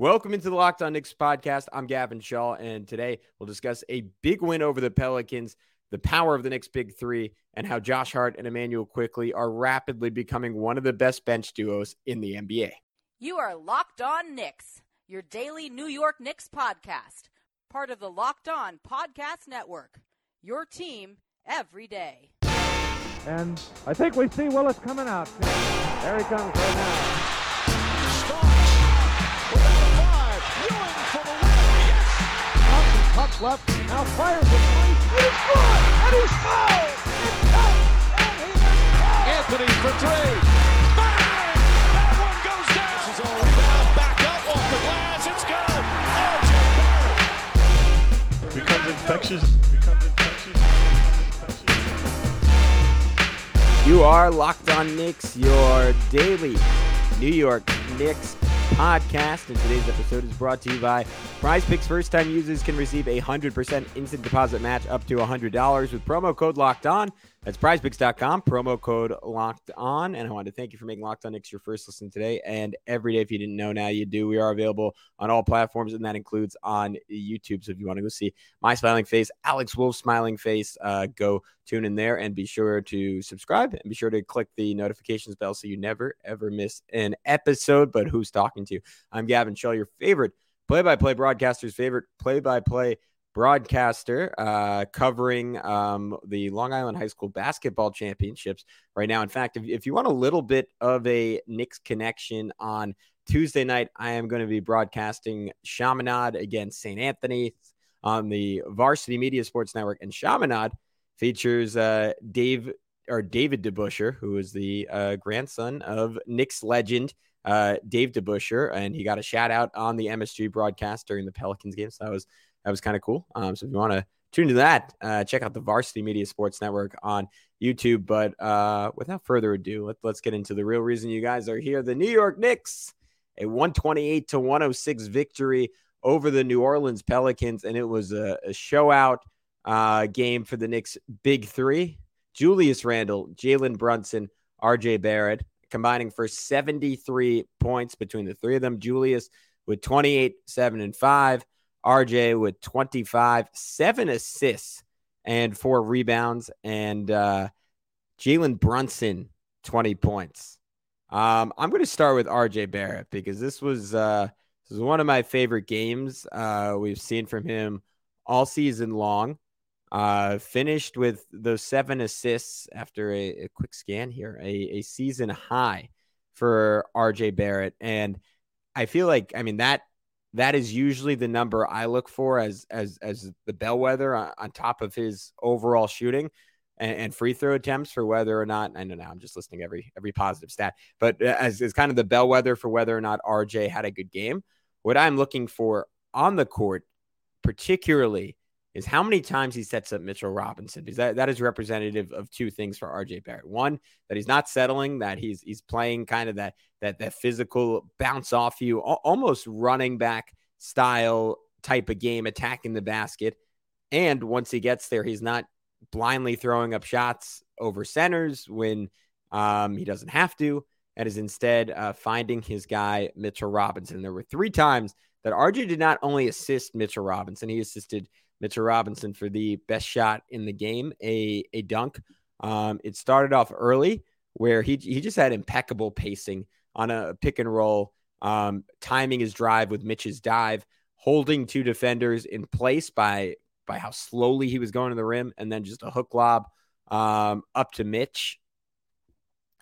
Welcome into the Locked On Knicks podcast. I'm Gavin Shaw, and today we'll discuss a big win over the Pelicans, the power of the Knicks' big three, and how Josh Hart and Immanuel Quickley are rapidly becoming one of the best bench duos in the NBA. You are Locked On Knicks, your daily New York Knicks podcast, part of the Locked On Podcast Network. Your team every day. And I think we see Willis coming out. There he comes right now. Puck left, now fires it. And he's good, and he's fouled. It's out, and he is Anthony for three. Bang! That one goes down. This is all rebound. Back up off the glass. It's good. RJ Barrett. Becomes infectious. Becomes infectious. You are Locked On Knicks, your daily New York Knicks podcast. And today's episode is brought to you by Prize Picks. First time users can receive a 100% instant deposit match up to $100 with promo code locked on. That's prizepicks.com, promo code locked on. And I wanted to thank you for making Locked On Knicks your first listen today and every day. If you didn't know, now you do. We are available on all platforms, and that includes on YouTube. So if you want to go see my smiling face, Alex Wolf's smiling face, uh, go tune in there and be sure to subscribe and be sure to click the notifications bell so you never, ever miss an episode. But who's talking to you? I'm Gavin Shaw, your favorite play by play broadcaster's favorite play by play broadcaster uh, covering um, the Long Island High School basketball championships right now. In fact, if, if you want a little bit of a Knicks connection on Tuesday night, I am going to be broadcasting Chaminade against St. Anthony on the Varsity Media Sports Network. And Chaminade features uh, Dave or David DeBusschere, who is the uh, grandson of Knicks legend uh, Dave DeBusschere, and he got a shout out on the MSG broadcast during the Pelicans game. So that was that was kind of cool. Um, so if you want to tune to that, uh, check out the Varsity Media Sports Network on YouTube. But uh, without further ado, let, let's get into the real reason you guys are here. The New York Knicks, a 128 to 106 victory over the New Orleans Pelicans, and it was a, a show out uh, game for the Knicks' big three: Julius Randle, Jalen Brunson, R.J. Barrett, combining for 73 points between the three of them. Julius with 28, seven and five. RJ with 25, seven assists and four rebounds, and uh, Jalen Brunson 20 points. Um, I'm going to start with RJ Barrett because this was uh, this was one of my favorite games uh, we've seen from him all season long. Uh, finished with those seven assists after a, a quick scan here, a, a season high for RJ Barrett, and I feel like I mean that that is usually the number I look for as as as the bellwether on, on top of his overall shooting and, and, free throw attempts for whether or not I don't know I'm just listing every every positive stat, but as is kind of the bellwether for whether or not RJ had a good game. What I'm looking for on the court, particularly, is how many times he sets up Mitchell Robinson because that, that is representative of two things for RJ Barrett. One, that he's not settling, that he's he's playing kind of that that that physical bounce off you, almost running back style type of game, attacking the basket. And once he gets there, he's not blindly throwing up shots over centers when um, he doesn't have to, and is instead uh, finding his guy Mitchell Robinson. There were three times that RJ did not only assist Mitchell Robinson, he assisted Mitchell Robinson for the best shot in the game, a, a dunk. Um, it started off early where he, he just had impeccable pacing on a pick and roll, um, timing his drive with Mitch's dive, holding two defenders in place by by how slowly he was going to the rim, and then just a hook lob um, up to Mitch,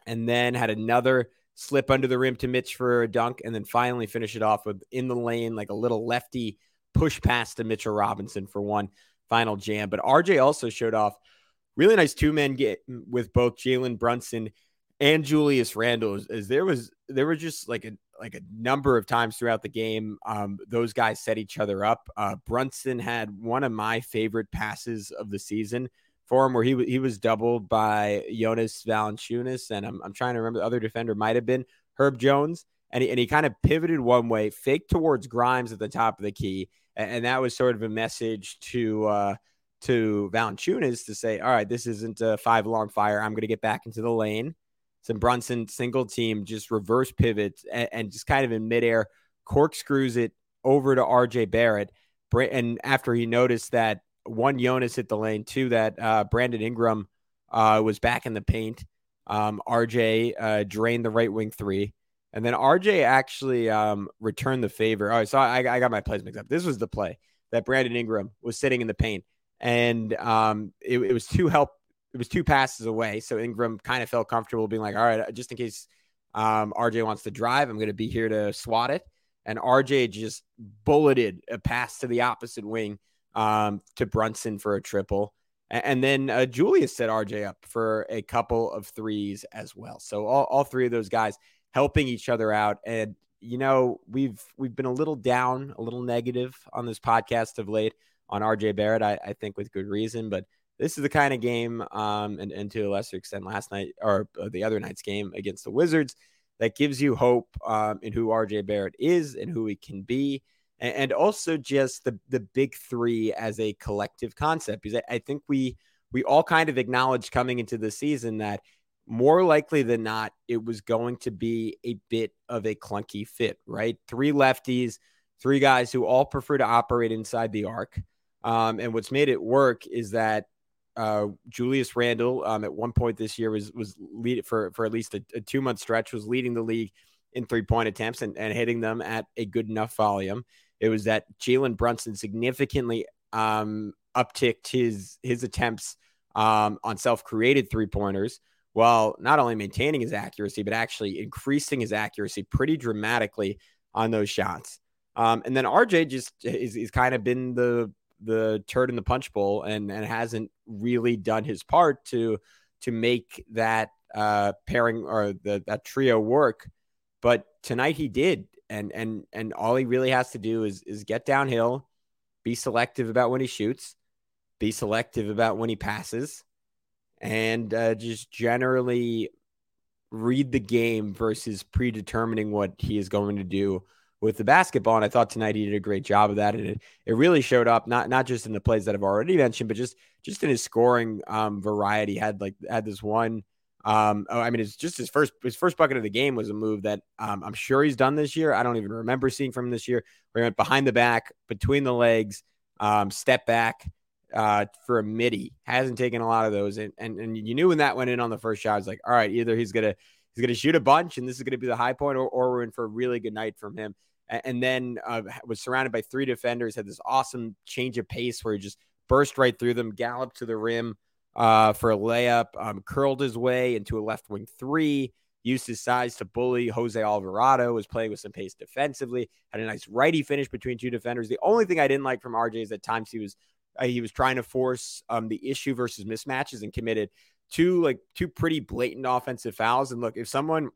and then had another slip under the rim to Mitch for a dunk, and then finally finish it off with in the lane like a little lefty push pass to Mitchell Robinson for one final jam. But RJ also showed off really nice two men get with both Jalen Brunson and Julius Randle. As, as, there was there were just like a like a number of times throughout the game, um, those guys set each other up. Uh, Brunson had one of my favorite passes of the season for him, where he he was doubled by Jonas Valanciunas, and I'm I'm trying to remember the other defender might have been Herb Jones, and he, and he kind of pivoted one way, faked towards Grimes at the top of the key, and, that was sort of a message to uh, to Valanciunas to say, all right, this isn't a five alarm fire. I'm going to get back into the lane. Some Brunson single team just reverse pivots and, and just kind of in midair corkscrews it over to RJ Barrett. And after he noticed that one Jonas hit the lane, two that uh, Brandon Ingram uh, was back in the paint. Um, RJ uh, drained the right wing three. And then RJ actually um, returned the favor. Oh, so I, I got my plays mixed up. This was the play that Brandon Ingram was sitting in the paint, and um, it, it was two help. It was two passes away, so Ingram kind of felt comfortable being like, "All right, just in case um, RJ wants to drive, I'm going to be here to swat it." And RJ just bulleted a pass to the opposite wing um, to Brunson for a triple. And then uh, Julius set RJ up for a couple of threes as well. So all, all three of those guys helping each other out. And you know, we've we've been a little down, a little negative on this podcast of late on RJ Barrett. I, I think with good reason, but this is the kind of game, um, and, and to a lesser extent, last night or uh, the other night's game against the Wizards, that gives you hope um, in who RJ Barrett is and who he can be, and, and also just the the big three as a collective concept. Because I, I think we we all kind of acknowledged coming into the season that more likely than not, it was going to be a bit of a clunky fit, right? Three lefties, three guys who all prefer to operate inside the arc. Um, and what's made it work is that uh, Julius Randle um, at one point this year was was lead for for at least a, a two month stretch was leading the league in three point attempts and, and hitting them at a good enough volume. It was that Jalen Brunson significantly um, upticked his his attempts um, on self created three pointers while not only maintaining his accuracy, but actually increasing his accuracy pretty dramatically on those shots. Um, and then RJ just is, is kind of been the the turd in the punch bowl and and hasn't really done his part to to make that uh, pairing or the that trio work. But tonight he did, and and and all he really has to do is is get downhill, be selective about when he shoots, be selective about when he passes, and uh, just generally read the game versus predetermining what he is going to do with the basketball. And I thought tonight he did a great job of that. And it, it really showed up not not just in the plays that I've already mentioned, but just just in his scoring um, variety. Had like had this one. Um, oh, I mean, it's just his first his first bucket of the game was a move that um, I'm sure he's done this year. I don't even remember seeing from this year. Where he went behind the back, between the legs, um, step back, uh, for a midi. Hasn't taken a lot of those, and, and and you knew when that went in on the first shot, it's like, all right, either he's gonna he's gonna shoot a bunch, and this is gonna be the high point, or, or we're in for a really good night from him. And, and then uh, was surrounded by three defenders, had this awesome change of pace where he just burst right through them, galloped to the rim uh, for a layup, um, curled his way into a left wing three. Used his size to bully Jose Alvarado, was playing with some pace defensively, had a nice righty finish between two defenders. The only thing I didn't like from RJ is at times he was uh, he was trying to force um, the issue versus mismatches and committed two like two pretty blatant offensive fouls. And look, if someone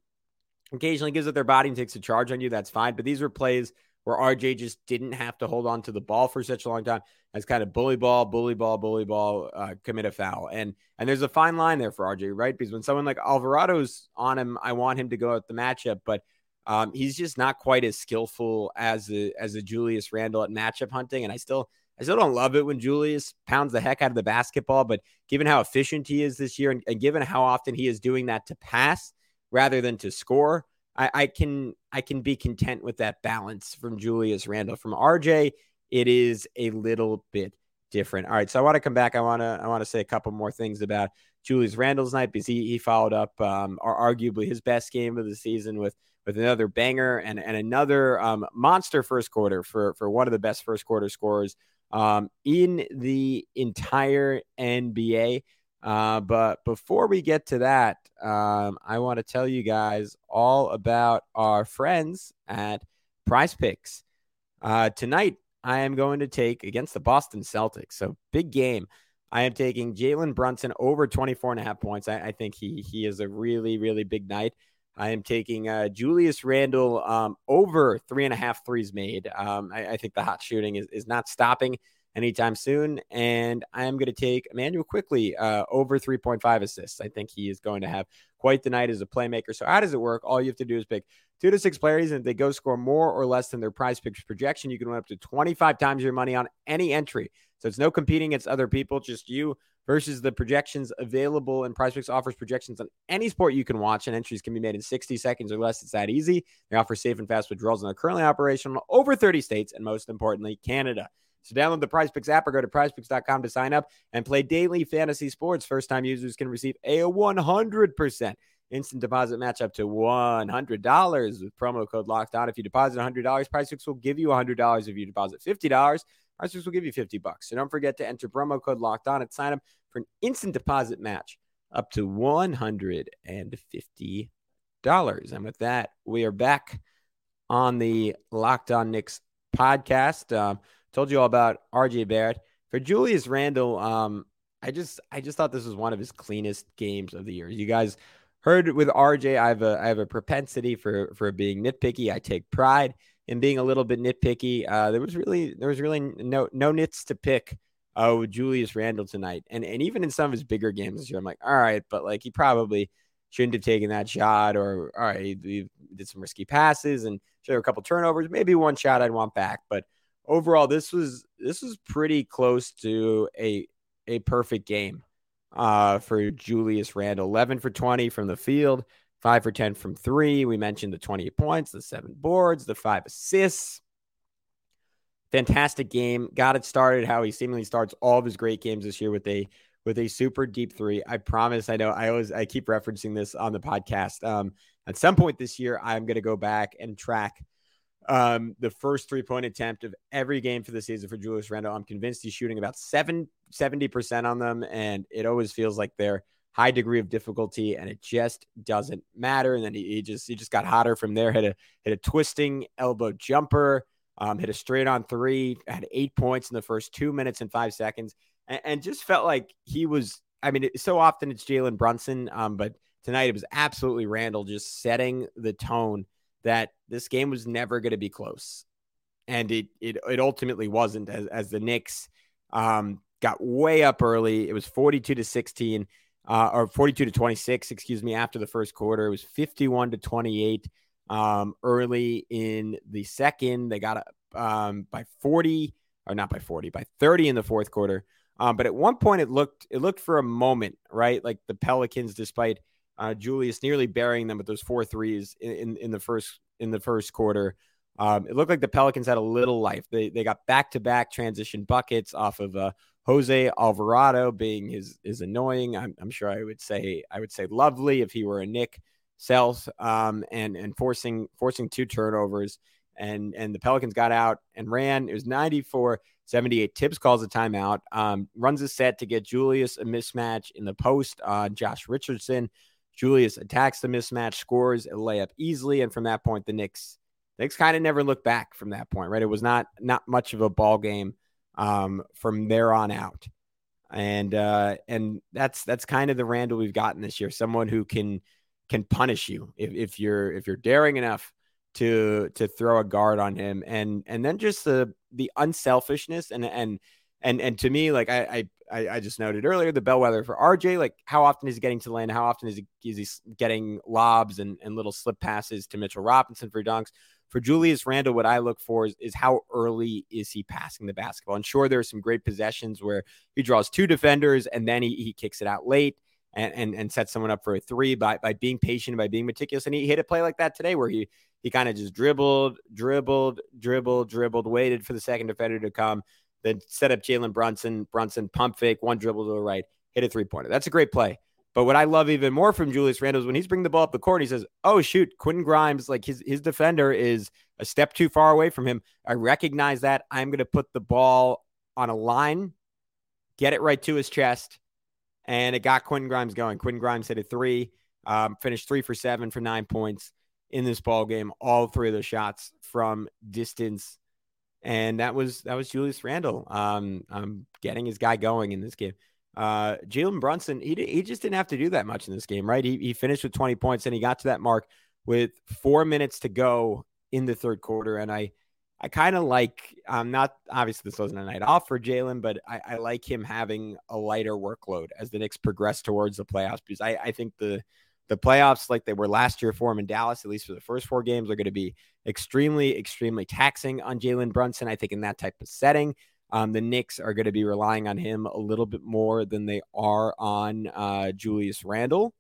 occasionally gives up their body and takes a charge on you, that's fine. But these were plays where RJ just didn't have to hold on to the ball for such a long time as kind of bully ball, bully ball, bully ball, uh, commit a foul. And and there's a fine line there for RJ, right? Because when someone like Alvarado's on him, I want him to go at the matchup, but um, he's just not quite as skillful as a as a Julius Randle at matchup hunting. And I still I still don't love it when Julius pounds the heck out of the basketball, but given how efficient he is this year and, and given how often he is doing that to pass rather than to score, I, I, can I can be content with that balance from Julius Randle. From RJ, it is a little bit different. All right, so I want to come back. I want to I want to say a couple more things about Julius Randle's night because he, he followed up um, arguably his best game of the season with with another banger and and another um, monster first quarter for for one of the best first quarter scorers um, in the entire NBA. Uh, but before we get to that, um, I want to tell you guys all about our friends at Prize Picks. Uh, tonight, I am going to take against the Boston Celtics. So big game. I am taking Jalen Brunson over 24 and a half points. I, I, think he he is a really, really big night. I am taking uh, Julius Randle um, over three and a half threes made. Um, I, I, think the hot shooting is, is not stopping anytime soon. And I am going to take Immanuel Quickley uh, over 3.5 assists. I think he is going to have quite the night as a playmaker. So, how does it work? All you have to do is pick two to six players, and if they go score more or less than their prize picks projection, you can win up to 25 times your money on any entry. So, it's no competing against other people, just you versus the projections available. And Prize Picks offers projections on any sport you can watch, and entries can be made in 60 seconds or less. It's that easy. They offer safe and fast withdrawals and are currently operational over 30 states, and most importantly, Canada. So download the Prize Picks app or go to prizepicks.com to sign up and play daily fantasy sports. First time users can receive a 100% instant deposit match up to $100 with promo code locked on. If you deposit $100, Prize Picks will give you $100. If you deposit $50, Prize Picks will give you 50 bucks. So don't forget to enter promo code locked on at sign up for an instant deposit match up to $150. And with that, we are back on the Locked On Knicks podcast. Um, told you all about RJ Barrett. For Julius Randle, um, I just I just thought this was one of his cleanest games of the year. You guys heard with RJ, I have a I have a propensity for for being nitpicky. I take pride in being a little bit nitpicky. Uh, there was really there was really no no nits to pick. Oh, Julius Randle tonight, and and even in some of his bigger games this year, I'm like, all right, but like he probably shouldn't have taken that shot, or all right, he did some risky passes and were a couple turnovers, maybe one shot I'd want back, but overall, this was this was pretty close to a a perfect game uh, for Julius Randle. 11 for 20 from the field, 5 for 10 from three. We mentioned the 28 points, the seven boards, the five assists. Fantastic game. Got it started how he seemingly starts all of his great games this year with a with a super deep three. I promise. I know I always I keep referencing this on the podcast. Um, at some point this year, I'm going to go back and track um, the first three point attempt of every game for the season for Julius Randle. I'm convinced he's shooting about seven, 70% on them. And it always feels like they're high degree of difficulty and it just doesn't matter. And then he, he just, he just got hotter from there, hit a, hit a twisting elbow jumper, um, hit a straight on three, had eight points in the first two minutes and five seconds and, and just felt like he was, I mean, it, so often it's Jalen Brunson. Um, but tonight it was absolutely Randle just setting the tone that this game was never going to be close. And it, it, it ultimately wasn't as, as the Knicks um, got way up early. It was 42 to 16 uh, or 42 to 26, excuse me, after the first quarter. It was 51 to 28 um, early in the second. They got um, by 40 or not by 40, by 30 in the fourth quarter. Um, but at one point, it looked it looked for a moment, right? Like the Pelicans, despite uh, Julius nearly burying them with those four threes in, in, in the first in the first quarter. Um, it looked like the Pelicans had a little life. They they got back to back transition buckets off of uh, Jose Alvarado being his is annoying. I'm, I'm, sure I would say I would say lovely if he were a Nick Self um, and and forcing forcing two turnovers and and the Pelicans got out and ran. It was 94 78. Thibs calls a timeout, um, runs a set to get Julius a mismatch in the post on Josh Richardson. Julius attacks the mismatch, scores a layup easily, and from that point, the Knicks Knicks kind of never looked back from that point, right? It was not not much of a ball game um, from there on out, and uh, and that's that's kind of the Randle we've gotten this year. Someone who can can punish you if, if you're if you're daring enough to to throw a guard on him, and and then just the the unselfishness and and and and to me, like I, I I just noted earlier, the bellwether for RJ, like how often is he getting to land? How often is he, is he getting lobs and, and little slip passes to Mitchell Robinson for dunks? For Julius Randle, what I look for is, is how early is he passing the basketball? And sure, there are some great possessions where he draws two defenders and then he, he kicks it out late and, and, and sets someone up for a three by, by being patient, by being meticulous. And he hit a play like that today where he he kind of just dribbled, dribbled, dribbled, dribbled, waited for the second defender to come then set up Jalen Brunson, Brunson pump fake, one dribble to the right, hit a three pointer. That's a great play. But what I love even more from Julius Randle is when he's bringing the ball up the court, he says, "Oh shoot, Quentin Grimes, like his his defender is a step too far away from him. I recognize that. I'm going to put the ball on a line, get it right to his chest, and it got Quentin Grimes going. Quentin Grimes hit a three, um, finished three for seven for nine points in this ball game. All three of those shots from distance and that was that was Julius Randle um, um getting his guy going in this game. Uh, Jalen Brunson, he he just didn't have to do that much in this game, right? He he finished with 20 points and he got to that mark with four minutes to go in the third quarter, and I I kind of like, I'm um, not obviously this wasn't a night off for Jalen, but I, I, like him having a lighter workload as the Knicks progress towards the playoffs because I, I think the the playoffs, like they were last year for him in Dallas, at least for the first four games, are going to be extremely, extremely taxing on Jalen Brunson. I think in that type of setting, um, the Knicks are going to be relying on him a little bit more than they are on uh, Julius Randle.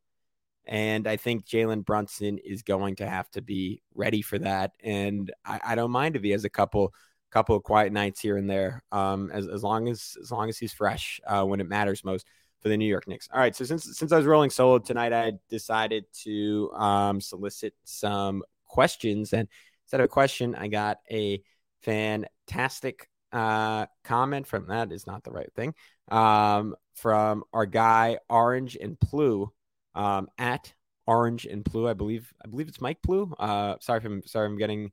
And I think Jalen Brunson is going to have to be ready for that. And I, I, don't mind if he has a couple couple of quiet nights here and there, um, as, as long as as long as he's fresh uh, when it matters most for the New York Knicks. All right, so since since I was rolling solo tonight, I decided to um, solicit some questions. And instead of a question, I got a fantastic uh, comment from that is not the right thing um, from our guy Orange and Plu um, at Orange and Plu. I believe I believe it's Mike Plu. Uh, sorry if I'm sorry I'm getting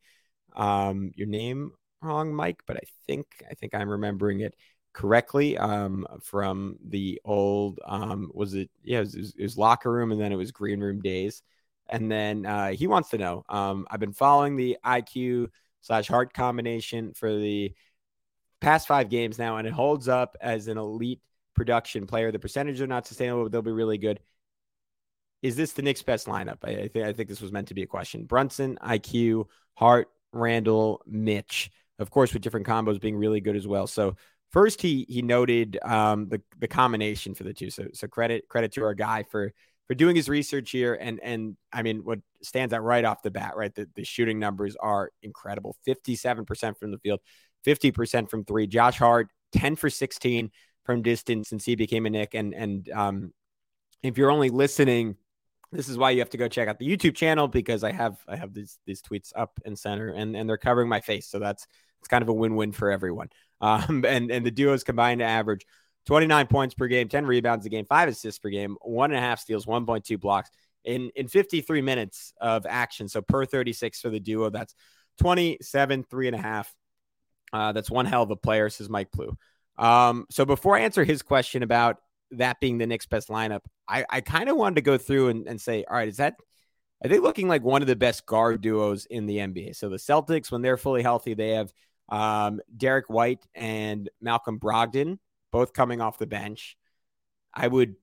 um, your name wrong, Mike, but I think I think I'm remembering it correctly um, from the old um, was it yeah it was, it was, locker room and then it was green room days and then uh, he wants to know um, I've been following the IQ slash Hart combination for the past five games now and it holds up as an elite production player the percentages are not sustainable but they'll be really good is this the Knicks' best lineup? I, I think I think this was meant to be a question. Brunson, IQ, Hart, Randle, Mitch, of course, with different combos being really good as well. So first, he he noted um, the the combination for the two. So so credit credit to our guy for for doing his research here. And and I mean, what stands out right off the bat, right? The the shooting numbers are incredible. Fifty seven percent from the field, fifty percent from three. Josh Hart, ten for sixteen from distance since he became a Knick. And and um, if you're only listening this is why you have to go check out the YouTube channel because I have I have these these tweets up and center and and they're covering my face, so that's it's kind of a win win for everyone. Um, and and the duos combined to average 29 points per game, 10 rebounds a game, five assists per game, one and a half steals, 1.2 blocks in in 53 minutes of action. So per 36 for the duo, that's 27, three and a half. Uh, that's one hell of a player, says Mike Plu. Um, so before I answer his question about that being the Knicks' best lineup, I, I kind of wanted to go through and, and say, all right, is that are they looking like one of the best guard duos in the NBA? So the Celtics, when they're fully healthy, they have um, Derrick White and Malcolm Brogdon both coming off the bench. I would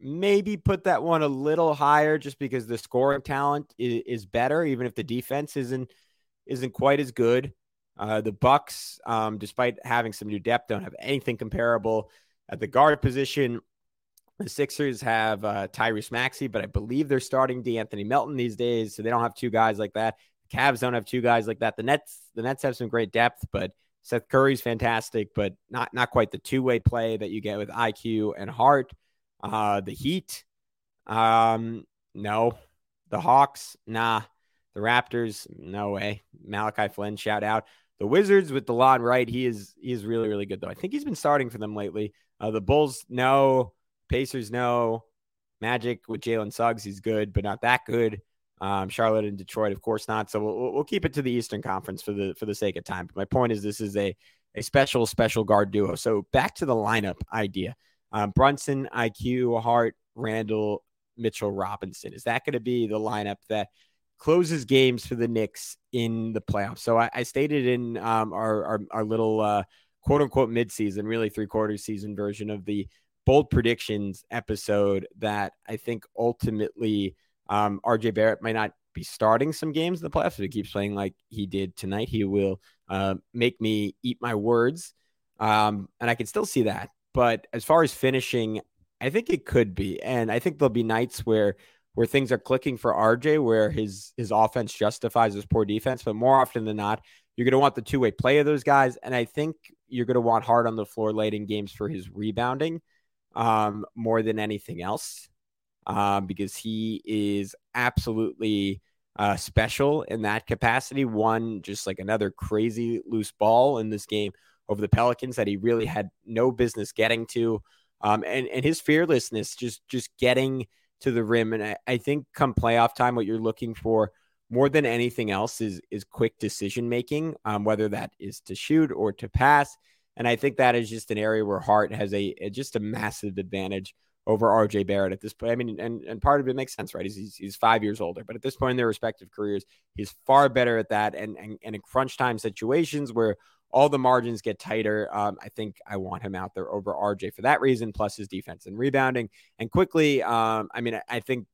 maybe put that one a little higher just because the scoring talent is, is better, even if the defense isn't isn't quite as good. Uh, the Bucks, um, despite having some new depth, don't have anything comparable at the guard position, the Sixers have uh, Tyrese Maxey, but I believe they're starting De'Anthony Melton these days, so they don't have two guys like that. The Cavs don't have two guys like that. The Nets, the Nets have some great depth, but Seth Curry's fantastic, but not not quite the two way play that you get with IQ and Hart. Uh, the Heat, um, no. The Hawks, nah. The Raptors, no way. Malachi Flynn, shout out. The Wizards with Delon Wright, he is he is really really good though. I think he's been starting for them lately. Uh, the Bulls, no. Pacers, no. Magic with Jalen Suggs, he's good, but not that good. Um, Charlotte and Detroit, of course not. So we'll, we'll keep it to the Eastern Conference for the for the sake of time. But my point is, this is a a special special guard duo. So back to the lineup idea: um, Brunson, IQ, Hart, Randle, Mitchell, Robinson. Is that going to be the lineup that closes games for the Knicks in the playoffs? So I, I stated in um, our, our, our little uh, quote unquote midseason, really three quarter season version of the bold predictions episode that I think ultimately um, RJ Barrett might not be starting some games in the playoffs. If he keeps playing like he did tonight, he will uh, make me eat my words. Um, and I can still see that. But as far as finishing, I think it could be. And I think there'll be nights where where things are clicking for RJ, where his his offense justifies his poor defense. But more often than not, you're going to want the two way play of those guys, and I think you're going to want Hart on the floor late in games for his rebounding um, more than anything else, um, because he is absolutely uh, special in that capacity. One, just like another crazy loose ball in this game over the Pelicans that he really had no business getting to, um, and and his fearlessness, just just getting to the rim. And I, I think come playoff time, what you're looking for more than anything else is is quick decision making, um, whether that is to shoot or to pass. And I think that is just an area where Hart has a, a just a massive advantage over RJ Barrett at this point. I mean, and, and part of it makes sense, right? He's, he's, he's five years older, but at this point in their respective careers, he's far better at that. And, and, and in crunch time situations where all the margins get tighter, um, I think I want him out there over RJ for that reason, plus his defense and rebounding. And Quickley, um, I mean, I, I think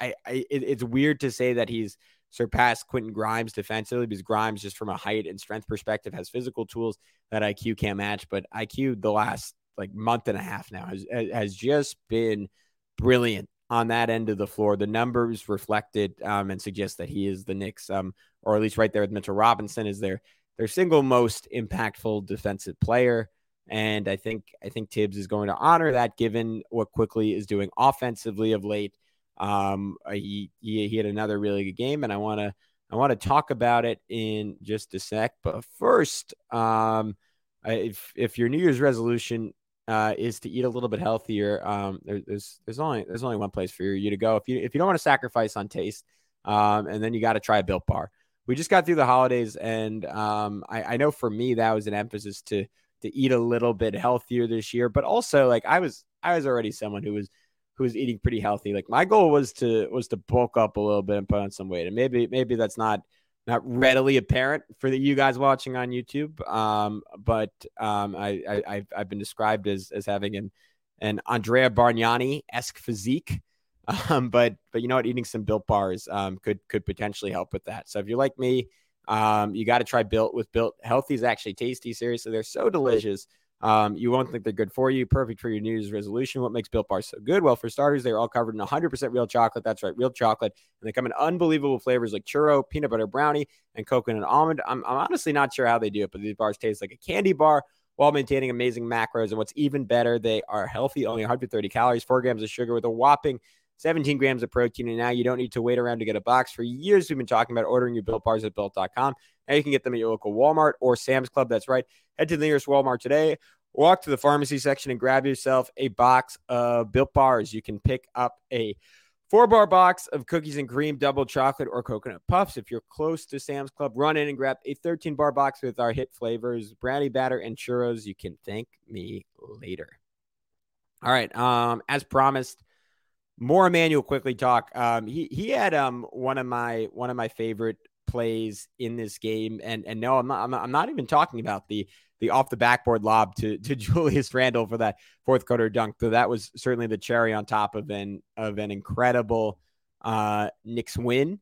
I, I it, it's weird to say that he's surpassed Quentin Grimes defensively because Grimes, just from a height and strength perspective, has physical tools that IQ can't match. But IQ, the last like month and a half now, has has just been brilliant on that end of the floor. The numbers reflected um, and suggest that he is the Knicks, um, or at least right there with Mitchell Robinson, is their their single most impactful defensive player. And I think I think Thibs is going to honor that, given what Quickley is doing offensively of late. Um, he, he he had another really good game, and I want to I want to talk about it in just a sec. But first, um, if if your New Year's resolution uh, is to eat a little bit healthier, um, there, there's there's only there's only one place for you to go. If you if you don't want to sacrifice on taste, um, and then you got to try a Built Bar. We just got through the holidays, and um, I, I know for me that was an emphasis to to eat a little bit healthier this year. But also, like I was I was already someone who was who was eating pretty healthy. Like my goal was to was to bulk up a little bit and put on some weight. And maybe maybe that's not not readily apparent for the, you guys watching on YouTube. Um, but um, I, I I've, I've been described as as having an an Andrea Bargnani esque physique. Um, but but you know what, eating some built bars um, could could potentially help with that. So if you're like me, um, you got to try built with built. Healthy is actually tasty. Seriously, they're so delicious. Um, you won't think they're good for you. Perfect for your New Year's resolution. What makes Built Bars so good? Well, for starters, they're all covered in 100% real chocolate. That's right, real chocolate. And they come in unbelievable flavors like churro, peanut butter brownie, and coconut almond. I'm, I'm honestly not sure how they do it, but these bars taste like a candy bar while maintaining amazing macros. And what's even better, they are healthy, only 130 calories, 4 grams of sugar with a whopping 17 grams of protein. And now you don't need to wait around to get a box. For years, we've been talking about ordering your built bars at built.com. Now you can get them at your local Walmart or Sam's Club. That's right. Head to the nearest Walmart today walk to the pharmacy section and grab yourself a box of built bars. You can pick up a four bar box of cookies and cream, double chocolate, or coconut puffs. If you're close to Sam's Club, run in and grab a 13 bar box with our hit flavors, brownie batter, and churros. You can thank me later. All right. Um, as promised, more Immanuel Quickley talk. Um, he he had um one of my one of my favorite plays in this game, and and no, I'm not I'm not, I'm not even talking about the the off the backboard lob to to Julius Randle for that fourth quarter dunk. Though that was certainly the cherry on top of an of an incredible uh, Knicks win.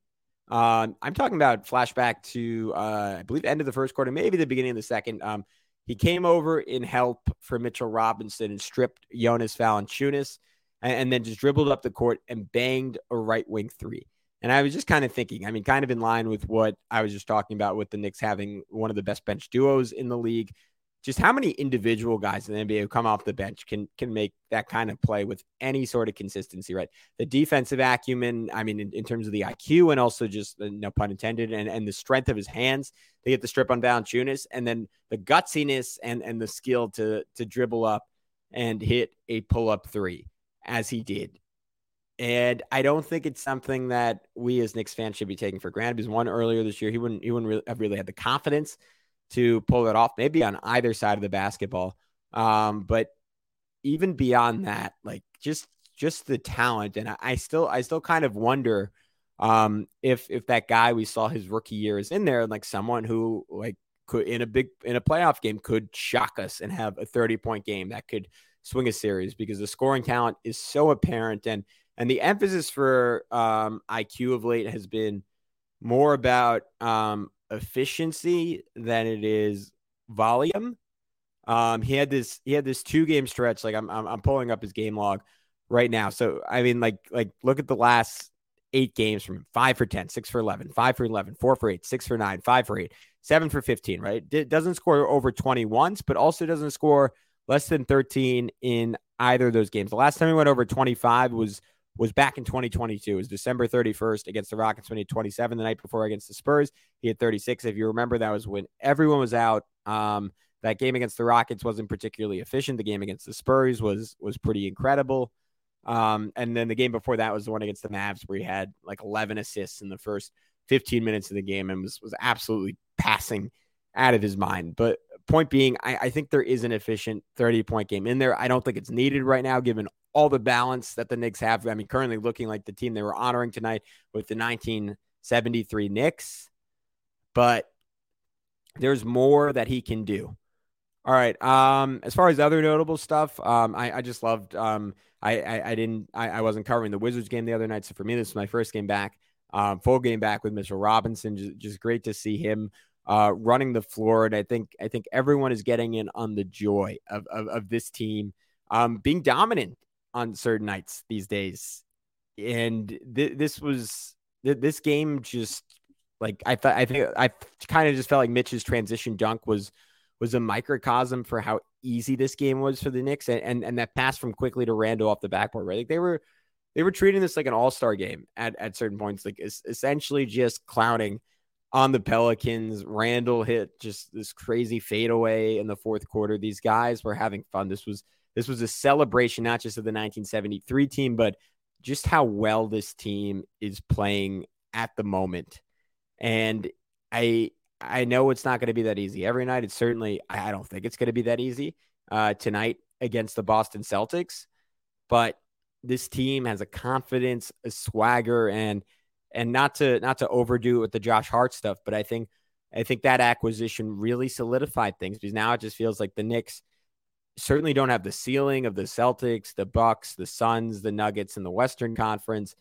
Um, I'm talking about flashback to uh, I believe end of the first quarter, maybe the beginning of the second. Um, he came over in help for Mitchell Robinson and stripped Jonas Valanciunas, and, and then just dribbled up the court and banged a right wing three. And I was just kind of thinking, I mean, kind of in line with what I was just talking about with the Knicks having one of the best bench duos in the league just how many individual guys in the NBA who come off the bench can can make that kind of play with any sort of consistency, right? The defensive acumen, I mean, in, in terms of the IQ and also just uh, no pun intended, and, and the strength of his hands to get the strip on Valanciunas, and then the gutsiness and and the skill to to dribble up and hit a pull up three as he did. And I don't think it's something that we as Knicks fans should be taking for granted. Because one earlier this year, he wouldn't he wouldn't really have really had the confidence to pull it off, maybe on either side of the basketball. Um, but even beyond that, like just just the talent, and I, I still I still kind of wonder um, if if that guy we saw his rookie year is in there, like someone who like could in a big in a playoff game could shock us and have a 30 point game that could swing a series because the scoring talent is so apparent and and the emphasis for um, IQ of late has been more about um, efficiency than it is volume. Um, he had this he had this two game stretch. Like I'm, I'm I'm pulling up his game log right now. So I mean, like like look at the last eight games from him: five for 10, six for 11, five for 11, four for eight, six for nine, five for eight, seven for 15. Right? It doesn't score over 20 once, but also doesn't score less than 13 in either of those games. The last time he went over 25 was was back in 2022. It was December 31st against the Rockets when he had 27 the night before against the Spurs. He had 36. If you remember, that was when everyone was out. Um, that game against the Rockets wasn't particularly efficient. The game against the Spurs was was pretty incredible. Um, and then the game before that was the one against the Mavs where he had like 11 assists in the first 15 minutes of the game and was was absolutely passing out of his mind. But point being, I, I think there is an efficient 30 point game in there. I don't think it's needed right now given all the balance that the Knicks have. I mean, currently looking like the team they were honoring tonight with the 1973 Knicks, but there's more that he can do. All right. Um, as far as other notable stuff, um, I, I just loved. Um, I, I, I didn't. I, I wasn't covering the Wizards game the other night, so for me, this was my first game back. Um, full game back with Mitchell Robinson. Just, just great to see him uh, running the floor, and I think I think everyone is getting in on the joy of of, of this team um, being dominant on certain nights these days. And th- this was th- this game just like I thought. I think I kind of just felt like Mitch's transition dunk was was a microcosm for how easy this game was for the Knicks, and and, and that pass from Quickley to Randle off the backboard. Right, like they were they were treating this like an all star game at at certain points, like essentially just clowning on the Pelicans. Randle hit just this crazy fadeaway in the fourth quarter. These guys were having fun. This was this was a celebration not just of the 1973 team, but just how well this team is playing at the moment. And I I know it's not going to be that easy every night. It's certainly I don't think it's going to be that easy uh, tonight against the Boston Celtics, but this team has a confidence, a swagger, and and not to not to overdo it with the Josh Hart stuff, but I think I think that acquisition really solidified things because now it just feels like the Knicks certainly don't have the ceiling of the Celtics, the Bucks, the Suns, the Nuggets in the Western Conference,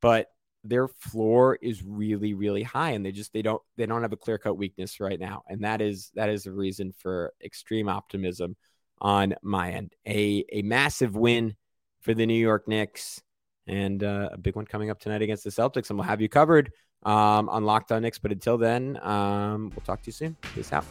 but their floor is really really high and they just they don't they don't have a clear-cut weakness right now. And that is that is a reason for extreme optimism on my end. A a massive win for the New York Knicks and uh, a big one coming up tonight against the Celtics and we'll have you covered um, on Locked On Knicks. But until then um, we'll talk to you soon. Peace out